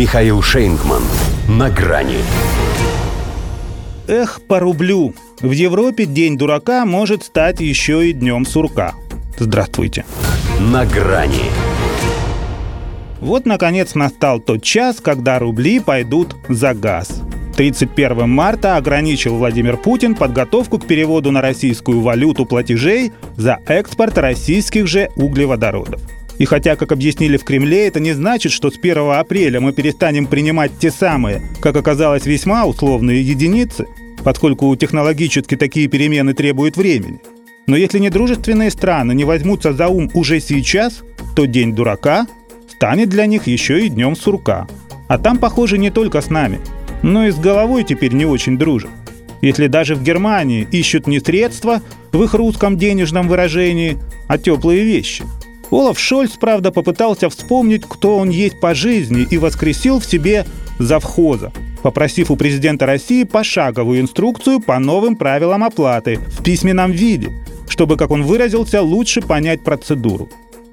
Михаил Шейнгман. На грани. Эх, по рублю. В Европе День дурака может стать еще и Днем сурка. Здравствуйте. На грани. Вот, наконец, настал тот час, когда рубли пойдут за газ. 31 марта ограничил Владимир Путин подготовку к переводу на российскую валюту платежей за экспорт российских же углеводородов. И хотя, как объяснили в Кремле, это не значит, что с 1 апреля мы перестанем принимать те самые, как оказалось, весьма условные единицы, поскольку технологически такие перемены требуют времени. Но если недружественные страны не возьмутся за ум уже сейчас, то День дурака станет для них еще и Днем сурка. А там, похоже, не только с нами, но и с головой теперь не очень дружат. Если даже в Германии ищут не средства в их русском денежном выражении, а теплые вещи – Олаф Шольц, правда, попытался вспомнить, кто он есть по жизни и воскресил в себе завхоза, попросив у президента России пошаговую инструкцию по новым правилам оплаты в письменном виде, чтобы, как он выразился, лучше понять процедуру.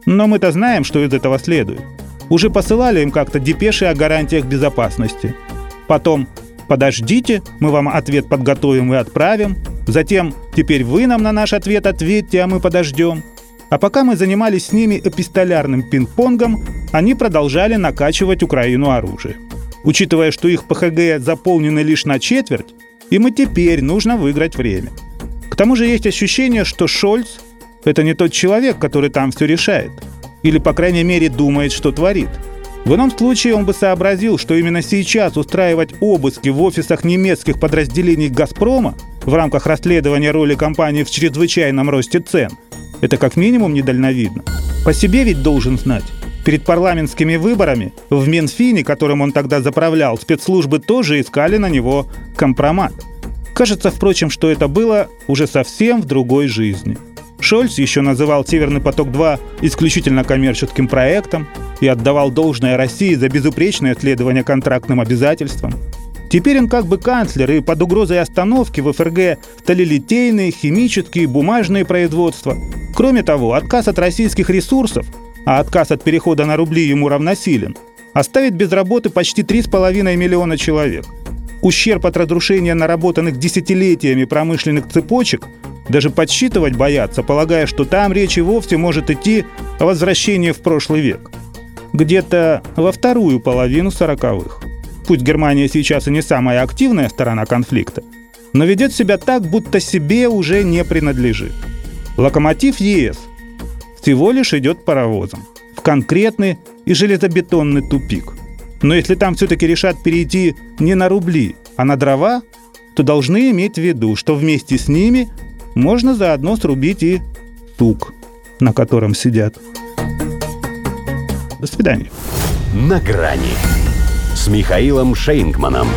Но мы-то знаем, что из этого следует. Уже посылали им как-то депеши о гарантиях безопасности. Потом «Подождите, мы вам ответ подготовим и отправим». Затем «Теперь вы нам на наш ответ ответьте, а мы подождем». А пока мы занимались с ними эпистолярным пинг-понгом, они продолжали накачивать Украину оружие. Учитывая, что их ПХГ заполнены лишь на четверть, им и теперь нужно выиграть время. К тому же есть ощущение, что Шольц – это не тот человек, который там все решает. Или, по крайней мере, думает, что творит. В ином случае он бы сообразил, что именно сейчас устраивать обыски в офисах немецких подразделений «Газпрома» в рамках расследования роли компании в чрезвычайном росте цен – это как минимум недальновидно. По себе ведь должен знать. Перед парламентскими выборами в Минфине, которым он тогда заправлял, спецслужбы тоже искали на него компромат. Кажется, впрочем, что это было уже совсем в другой жизни. Шольц еще называл «Северный поток-2» исключительно коммерческим проектом и отдавал должное России за безупречное следование контрактным обязательствам. Теперь он как бы канцлер, и под угрозой остановки в ФРГ сталелитейные, химические, бумажные производства. Кроме того, отказ от российских ресурсов, а отказ от перехода на рубли ему равносилен, оставит без работы почти 3,5 миллиона человек. Ущерб от разрушения наработанных десятилетиями промышленных цепочек даже подсчитывать боятся, полагая, что там речь и вовсе может идти о возвращении в прошлый век. Где-то во вторую половину сороковых. Пусть Германия сейчас и не самая активная сторона конфликта, но ведет себя так, будто себе уже не принадлежит. Локомотив ЕС всего лишь идет паровозом в конкретный и железобетонный тупик. Но если там все-таки решат перейти не на рубли, а на дрова, то должны иметь в виду, что вместе с ними можно заодно срубить и тук, на котором сидят. До свидания. На грани с Михаилом Шейнгманом.